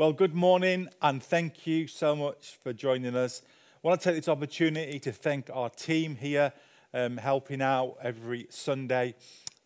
Well, good morning, and thank you so much for joining us. I want to take this opportunity to thank our team here, um, helping out every Sunday,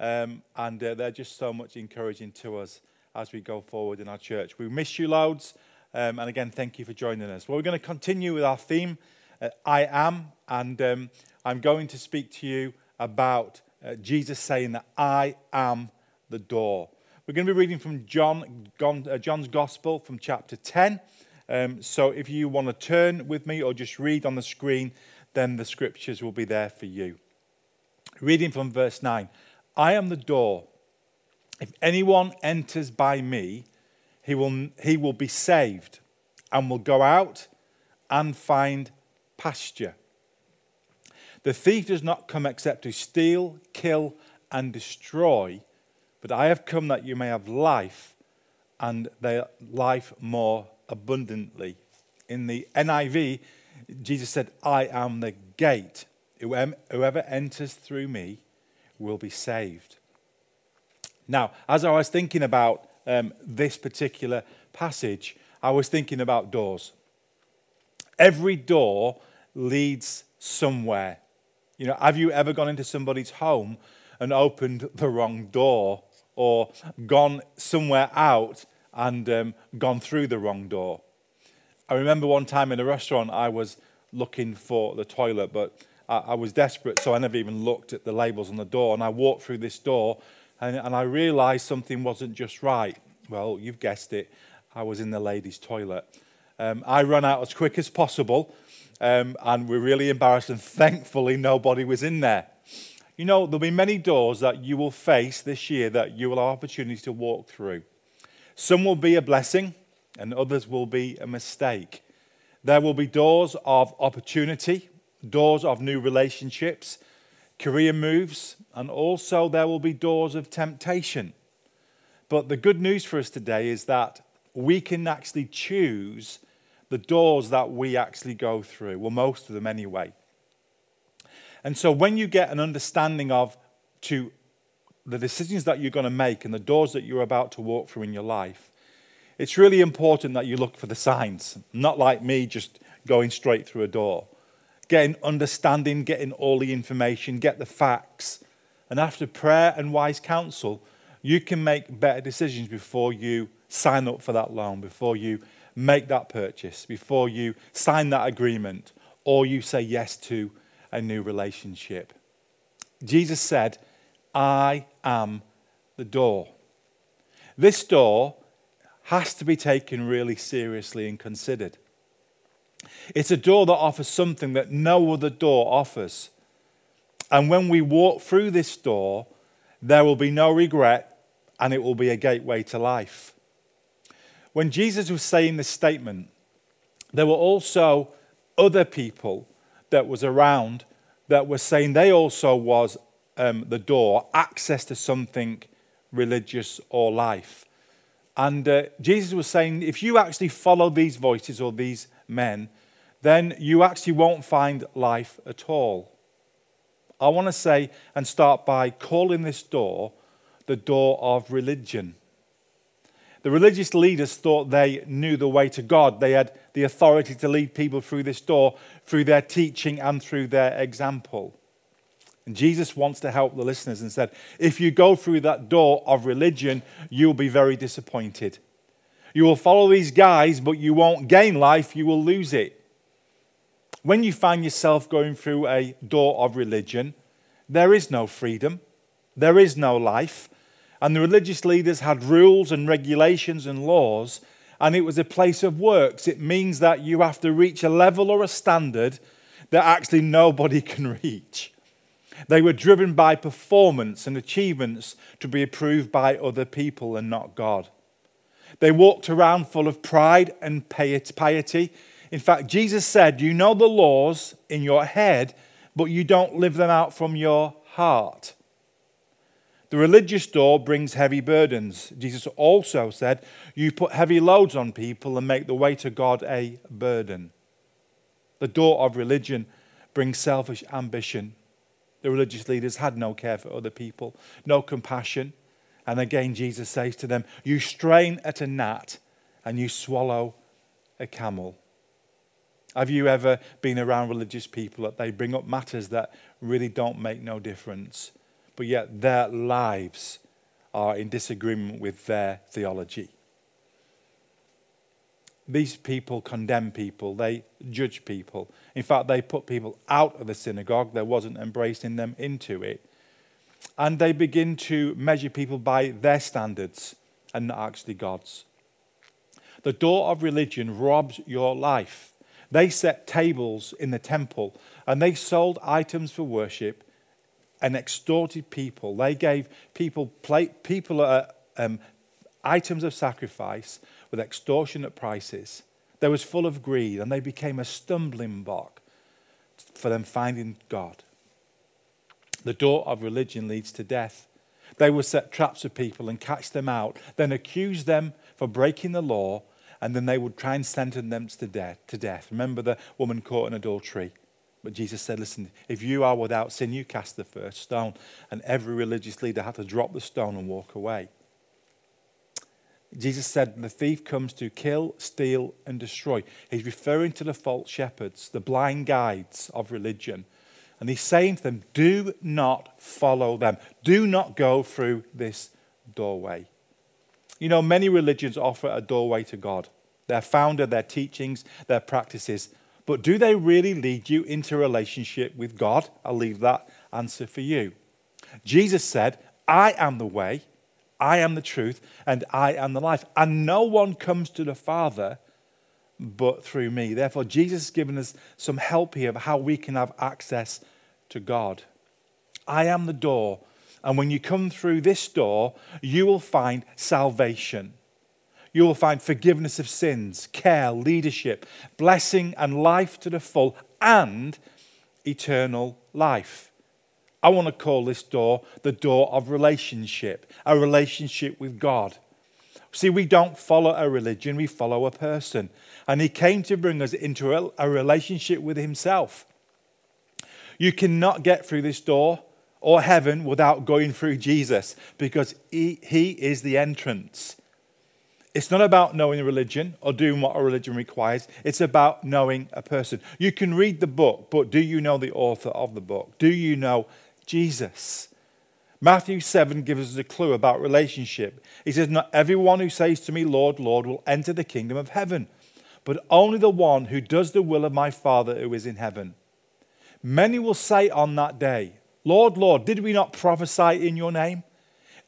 um, and uh, they're just so much encouraging to us as we go forward in our church. We miss you loads, um, and again, thank you for joining us. Well, we're going to continue with our theme, uh, I Am, and um, I'm going to speak to you about uh, Jesus saying that I am the door. We're going to be reading from John, uh, John's Gospel from chapter 10. Um, so if you want to turn with me or just read on the screen, then the scriptures will be there for you. Reading from verse 9 I am the door. If anyone enters by me, he will, he will be saved and will go out and find pasture. The thief does not come except to steal, kill, and destroy. But I have come that you may have life and their life more abundantly. In the NIV, Jesus said, I am the gate. Whoever enters through me will be saved. Now, as I was thinking about um, this particular passage, I was thinking about doors. Every door leads somewhere. You know, have you ever gone into somebody's home and opened the wrong door or gone somewhere out and um, gone through the wrong door. I remember one time in a restaurant, I was looking for the toilet, but I, I was desperate, so I never even looked at the labels on the door. And I walked through this door, and, and I realized something wasn't just right. Well, you've guessed it, I was in the ladies' toilet. Um, I ran out as quick as possible, um, and we're really embarrassed, and thankfully, nobody was in there. You know, there'll be many doors that you will face this year that you will have opportunities to walk through. Some will be a blessing, and others will be a mistake. There will be doors of opportunity, doors of new relationships, career moves, and also there will be doors of temptation. But the good news for us today is that we can actually choose the doors that we actually go through. Well, most of them anyway. And so when you get an understanding of to the decisions that you're going to make and the doors that you're about to walk through in your life, it's really important that you look for the signs, not like me just going straight through a door. Getting understanding, getting all the information, get the facts. And after prayer and wise counsel, you can make better decisions before you sign up for that loan, before you make that purchase, before you sign that agreement, or you say yes to a new relationship. Jesus said, I am the door. This door has to be taken really seriously and considered. It's a door that offers something that no other door offers. And when we walk through this door, there will be no regret and it will be a gateway to life. When Jesus was saying this statement, there were also other people that was around that were saying they also was um, the door, access to something religious or life. And uh, Jesus was saying, if you actually follow these voices or these men, then you actually won't find life at all. I want to say and start by calling this door the door of religion. The religious leaders thought they knew the way to God. They had the authority to lead people through this door through their teaching and through their example. And Jesus wants to help the listeners and said, if you go through that door of religion, you'll be very disappointed. You will follow these guys, but you won't gain life, you will lose it. When you find yourself going through a door of religion, there is no freedom, there is no life, and the religious leaders had rules and regulations and laws, and it was a place of works. It means that you have to reach a level or a standard that actually nobody can reach. They were driven by performance and achievements to be approved by other people and not God. They walked around full of pride and piety. In fact, Jesus said, You know the laws in your head, but you don't live them out from your heart. The religious door brings heavy burdens. Jesus also said, You put heavy loads on people and make the way to God a burden. The door of religion brings selfish ambition. The religious leaders had no care for other people, no compassion. And again, Jesus says to them, You strain at a gnat and you swallow a camel. Have you ever been around religious people that they bring up matters that really don't make no difference, but yet their lives are in disagreement with their theology? These people condemn people, they judge people. In fact, they put people out of the synagogue, there wasn't embracing them into it. And they begin to measure people by their standards and not actually God's. The door of religion robs your life. They set tables in the temple and they sold items for worship and extorted people. They gave people, people uh, um, items of sacrifice with extortionate prices. They was full of greed and they became a stumbling block for them finding God. The door of religion leads to death. They would set traps for people and catch them out, then accuse them for breaking the law and then they would try and sentence them to death. To death. Remember the woman caught in adultery? But Jesus said, Listen, if you are without sin, you cast the first stone. And every religious leader had to drop the stone and walk away. Jesus said, The thief comes to kill, steal, and destroy. He's referring to the false shepherds, the blind guides of religion. And he's saying to them, Do not follow them. Do not go through this doorway. You know, many religions offer a doorway to God their founder, their teachings, their practices. But do they really lead you into a relationship with God? I'll leave that answer for you. Jesus said, I am the way, I am the truth, and I am the life. And no one comes to the Father but through me. Therefore, Jesus has given us some help here of how we can have access to God. I am the door and when you come through this door, you will find salvation. You will find forgiveness of sins, care, leadership, blessing, and life to the full, and eternal life. I want to call this door the door of relationship, a relationship with God. See, we don't follow a religion, we follow a person. And He came to bring us into a, relationship with Himself. You cannot get through this door or heaven without going through Jesus because he, he is the entrance. It's not about knowing religion or doing what a religion requires. It's about knowing a person. You can read the book, but do you know the author of the book? Do you know Jesus? Matthew 7 gives us a clue about relationship. He says, Not everyone who says to me, Lord, Lord, will enter the kingdom of heaven, but only the one who does the will of my Father who is in heaven. Many will say on that day, Lord, Lord, did we not prophesy in your name?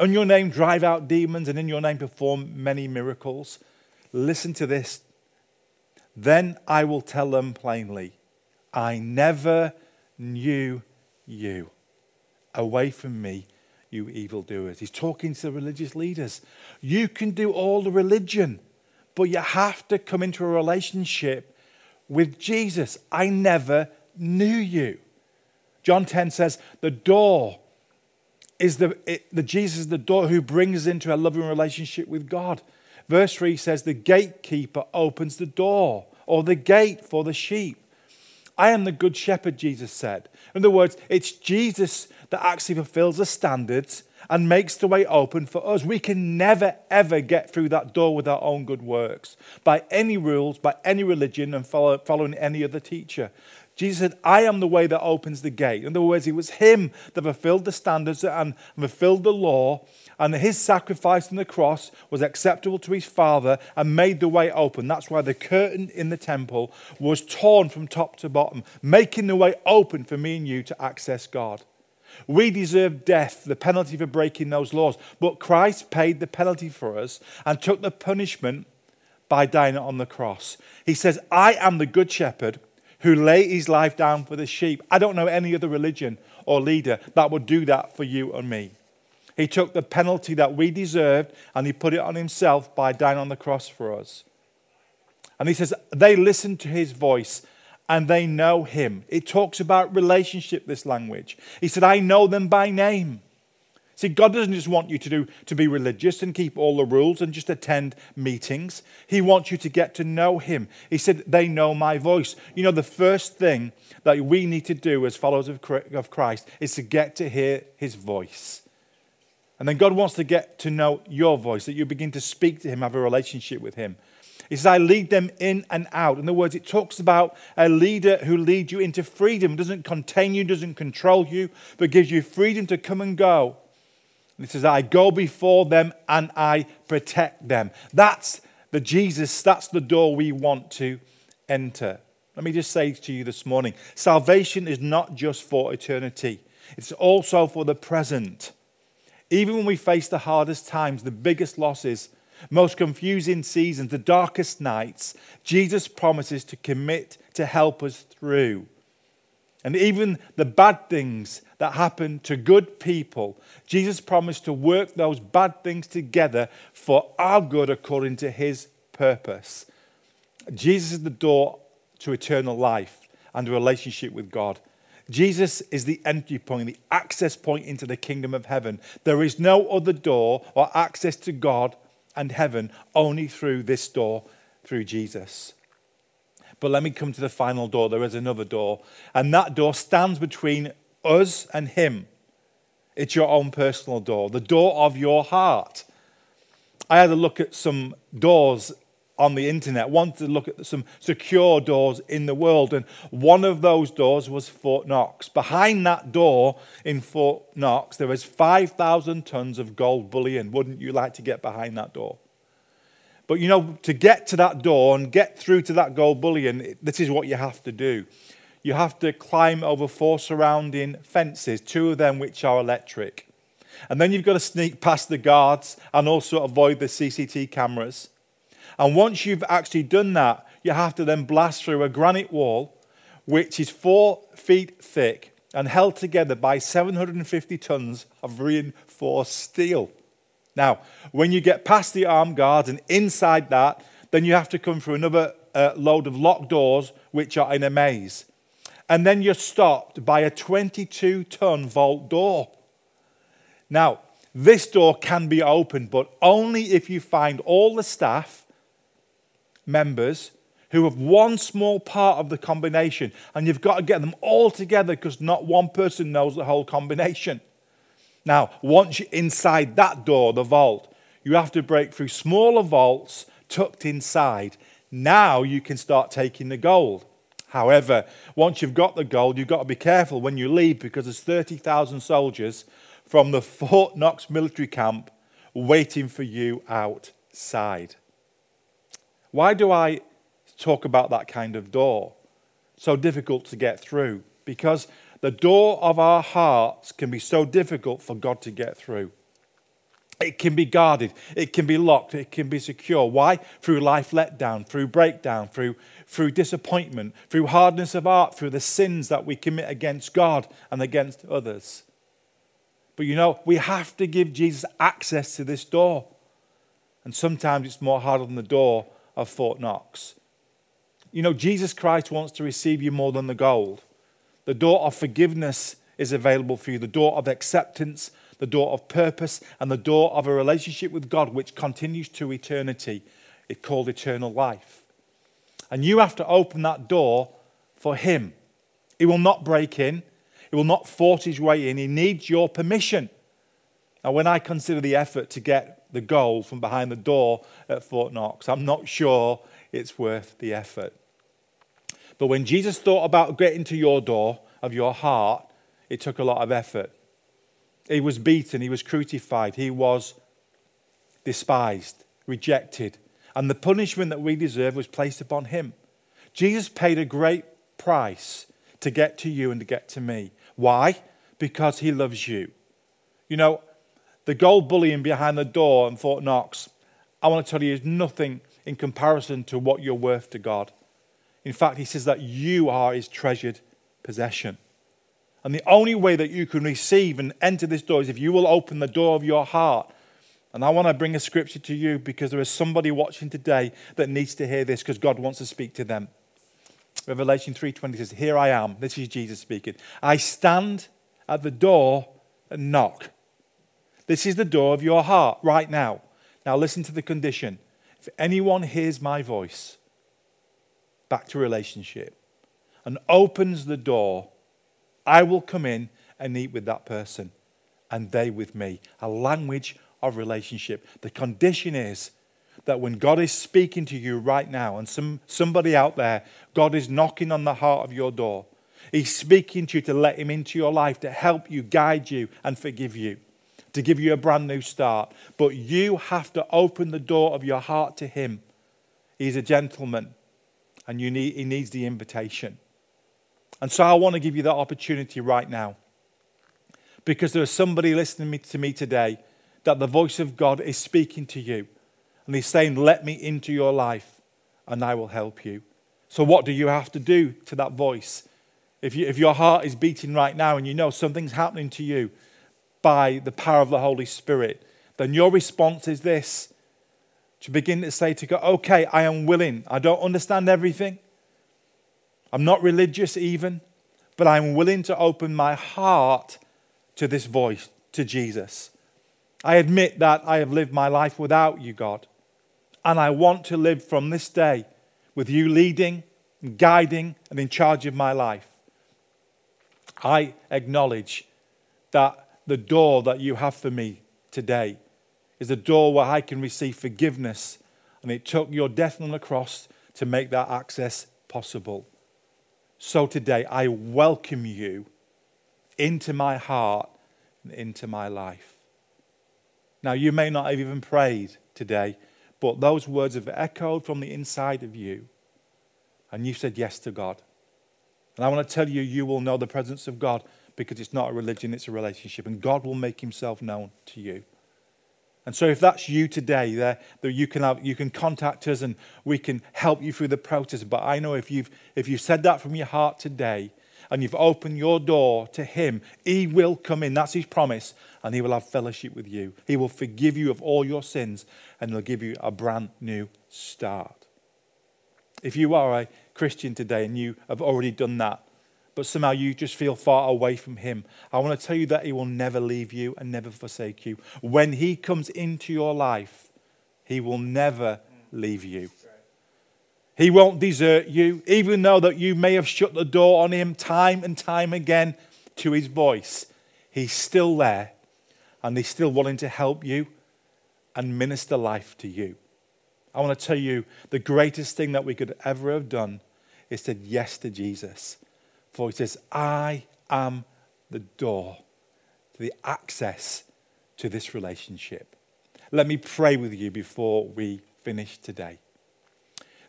In your name drive out demons and in your name perform many miracles? Listen to this. Then I will tell them plainly, I never knew you. Away from me, you evildoers. He's talking to the religious leaders. You can do all the religion, but you have to come into a relationship with Jesus. I never knew you. John 10 says, the door is the, it, the Jesus the door who brings us into a loving relationship with God. Verse 3 says, the gatekeeper opens the door or the gate for the sheep. I am the good shepherd, Jesus said. In other words, it's Jesus that actually fulfills the standards and makes the way open for us. We can never, ever get through that door with our own good works, by any rules, by any religion, and follow, following any other teacher. Jesus said, I am the way that opens the gate. In other words, it was him that fulfilled the standards and fulfilled the law, and his sacrifice on the cross was acceptable to his Father and made the way open. That's why the curtain in the temple was torn from top to bottom, making the way open for me and you to access God. We deserve death, the penalty for breaking those laws, but Christ paid the penalty for us and took the punishment by dying on the cross. He says, I am the good shepherd who lay his life down for the sheep. I don't know any other religion or leader that would do that for you and me. He took the penalty that we deserved and he put it on himself by dying on the cross for us. And he says, they listened to his voice and they know him. It talks about relationship, this language. He said, I know them by name. See, God doesn't just want you to, do, to be religious and keep all the rules and just attend meetings. He wants you to get to know Him. He said, They know my voice. You know, the first thing that we need to do as followers of Christ is to get to hear His voice. And then God wants to get to know your voice, that you begin to speak to Him, have a relationship with Him. He says, I lead them in and out. In other words, it talks about a leader who leads you into freedom, doesn't contain you, doesn't control you, but gives you freedom to come and go. And it says, I go before them and I protect them. That's the Jesus, that's the door we want to enter. Let me just say to you this morning salvation is not just for eternity, it's also for the present. Even when we face the hardest times, the biggest losses, most confusing seasons, the darkest nights, Jesus promises to commit to help us through. And even the bad things that happen to good people, Jesus promised to work those bad things together for our good according to his purpose. Jesus is the door to eternal life and a relationship with God. Jesus is the entry point, the access point into the kingdom of heaven. There is no other door or access to God and heaven only through this door, through Jesus. But let me come to the final door. There is another door, and that door stands between us and Him. It's your own personal door, the door of your heart. I had a look at some doors on the internet, wanted to look at some secure doors in the world. And one of those doors was Fort Knox. Behind that door in Fort Knox, there was 5,000 tons of gold bullion. Wouldn't you like to get behind that door? But you know, to get to that door and get through to that gold bullion, this is what you have to do. You have to climb over four surrounding fences, two of them which are electric. And then you've got to sneak past the guards and also avoid the CCT cameras. And once you've actually done that, you have to then blast through a granite wall, which is four feet thick and held together by 750 tons of reinforced steel. Now, when you get past the armed guards and inside that, then you have to come through another uh, load of locked doors, which are in a maze. And then you're stopped by a 22 ton vault door. Now, this door can be opened, but only if you find all the staff members who have one small part of the combination, and you've got to get them all together because not one person knows the whole combination. Now, once you're inside that door, the vault, you have to break through smaller vaults tucked inside. Now you can start taking the gold. However, once you've got the gold, you've got to be careful when you leave because there's 30,000 soldiers from the Fort Knox military camp waiting for you outside. Why do I talk about that kind of door? So difficult to get through. Because the door of our hearts can be so difficult for God to get through. It can be guarded, it can be locked, it can be secure. Why? Through life letdown, through breakdown, through, through disappointment, through hardness of heart, through the sins that we commit against God and against others. But you know, we have to give Jesus access to this door. And sometimes it's more harder than the door of Fort Knox. You know, Jesus Christ wants to receive you more than the gold. The door of forgiveness is available for you, the door of acceptance, the door of purpose, and the door of a relationship with God which continues to eternity. It's called eternal life. And you have to open that door for Him. He will not break in, He will not force His way in. He needs your permission. Now, when I consider the effort to get the goal from behind the door at Fort Knox. I'm not sure it's worth the effort. But when Jesus thought about getting to your door of your heart, it took a lot of effort. He was beaten, he was crucified, he was despised, rejected, and the punishment that we deserve was placed upon him. Jesus paid a great price to get to you and to get to me. Why? Because he loves you. You know, the gold bullion behind the door in Fort Knox, I want to tell you, is nothing in comparison to what you're worth to God. In fact, he says that you are his treasured possession. And the only way that you can receive and enter this door is if you will open the door of your heart. And I want to bring a scripture to you because there is somebody watching today that needs to hear this because God wants to speak to them. Revelation 3:20 says, "Here I am." This is Jesus speaking. "I stand at the door and knock. This is the door of your heart right now. Now, listen to the condition. If anyone hears my voice, back to relationship, and opens the door, I will come in and eat with that person, and they with me. A language of relationship. The condition is that when God is speaking to you right now, and some, somebody out there, God is knocking on the heart of your door, He's speaking to you to let Him into your life, to help you, guide you, and forgive you, to give you a brand new start. But you have to open the door of your heart to Him. He's a gentleman, and you need, He needs the invitation. And so I want to give you that opportunity right now. Because there is somebody listening to me today that the voice of God is speaking to you. And He's saying, Let me into your life and I will help you. So, what do you have to do to that voice? If, you, if your heart is beating right now and you know something's happening to you by the power of the Holy Spirit, then your response is this to begin to say to God, Okay, I am willing. I don't understand everything. I'm not religious even, but I'm willing to open my heart to this voice, to Jesus. I admit that I have lived my life without you, God. And I want to live from this day with you leading, and guiding, and in charge of my life. I acknowledge that the door that you have for me today is a door where I can receive forgiveness. And it took your death on the cross to make that access possible. So today, I welcome you into my heart and into my life. Now, you may not have even prayed today, but those words have echoed from the inside of you, and you said yes to God. And I want to tell you, you will know the presence of God because it's not a religion, it's a relationship, and God will make himself known to you. And so, if that's you today, there, that you can have, you can contact us and we can help you through the process. But I know if you've if you've said that from your heart today, and you've opened your door to Him, He will come in. That's His promise and He will have fellowship with you. He will forgive you of all your sins and He'll give you a brand new start. If you are a Christian today and you have already done that, but somehow you just feel far away from Him, I want to tell you that He will never leave you and never forsake you. When He comes into your life, He will never leave you. He won't desert you, even though that you may have shut the door on him time and time again to his voice. He's still there and he's still wanting to help you and minister life to you. I want to tell you the greatest thing that we could ever have done is said yes to Jesus. For he says, I am the door to the access to this relationship. Let me pray with you before we finish today.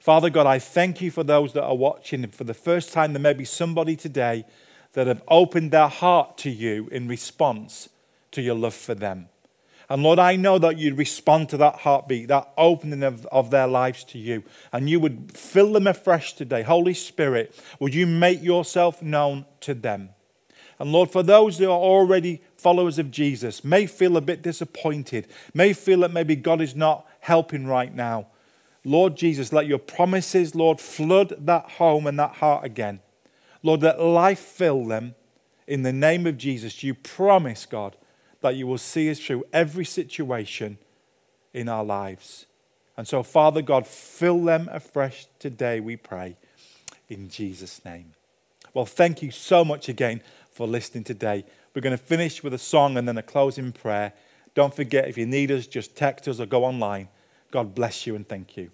Father God, I thank you for those that are watching. And for the first time, there may be somebody today that have opened their heart to you in response to your love for them. And Lord, I know that you'd respond to that heartbeat, that opening of, of their lives to you, and you would fill them afresh today. Holy Spirit, would you make yourself known to them? And Lord, for those who are already followers of Jesus, may feel a bit disappointed, may feel that maybe God is not helping right now. Lord Jesus, let your promises, Lord, flood that home and that heart again. Lord, let life fill them. In the name of Jesus, you promise, God, that you will see us through every situation in our lives. And so, Father God, fill them afresh today, we pray, in Jesus' name. Well, thank you so much again for listening today. We're going to finish with a song and then a closing prayer. Don't forget, if you need us, just text us or go online. God bless you and thank you.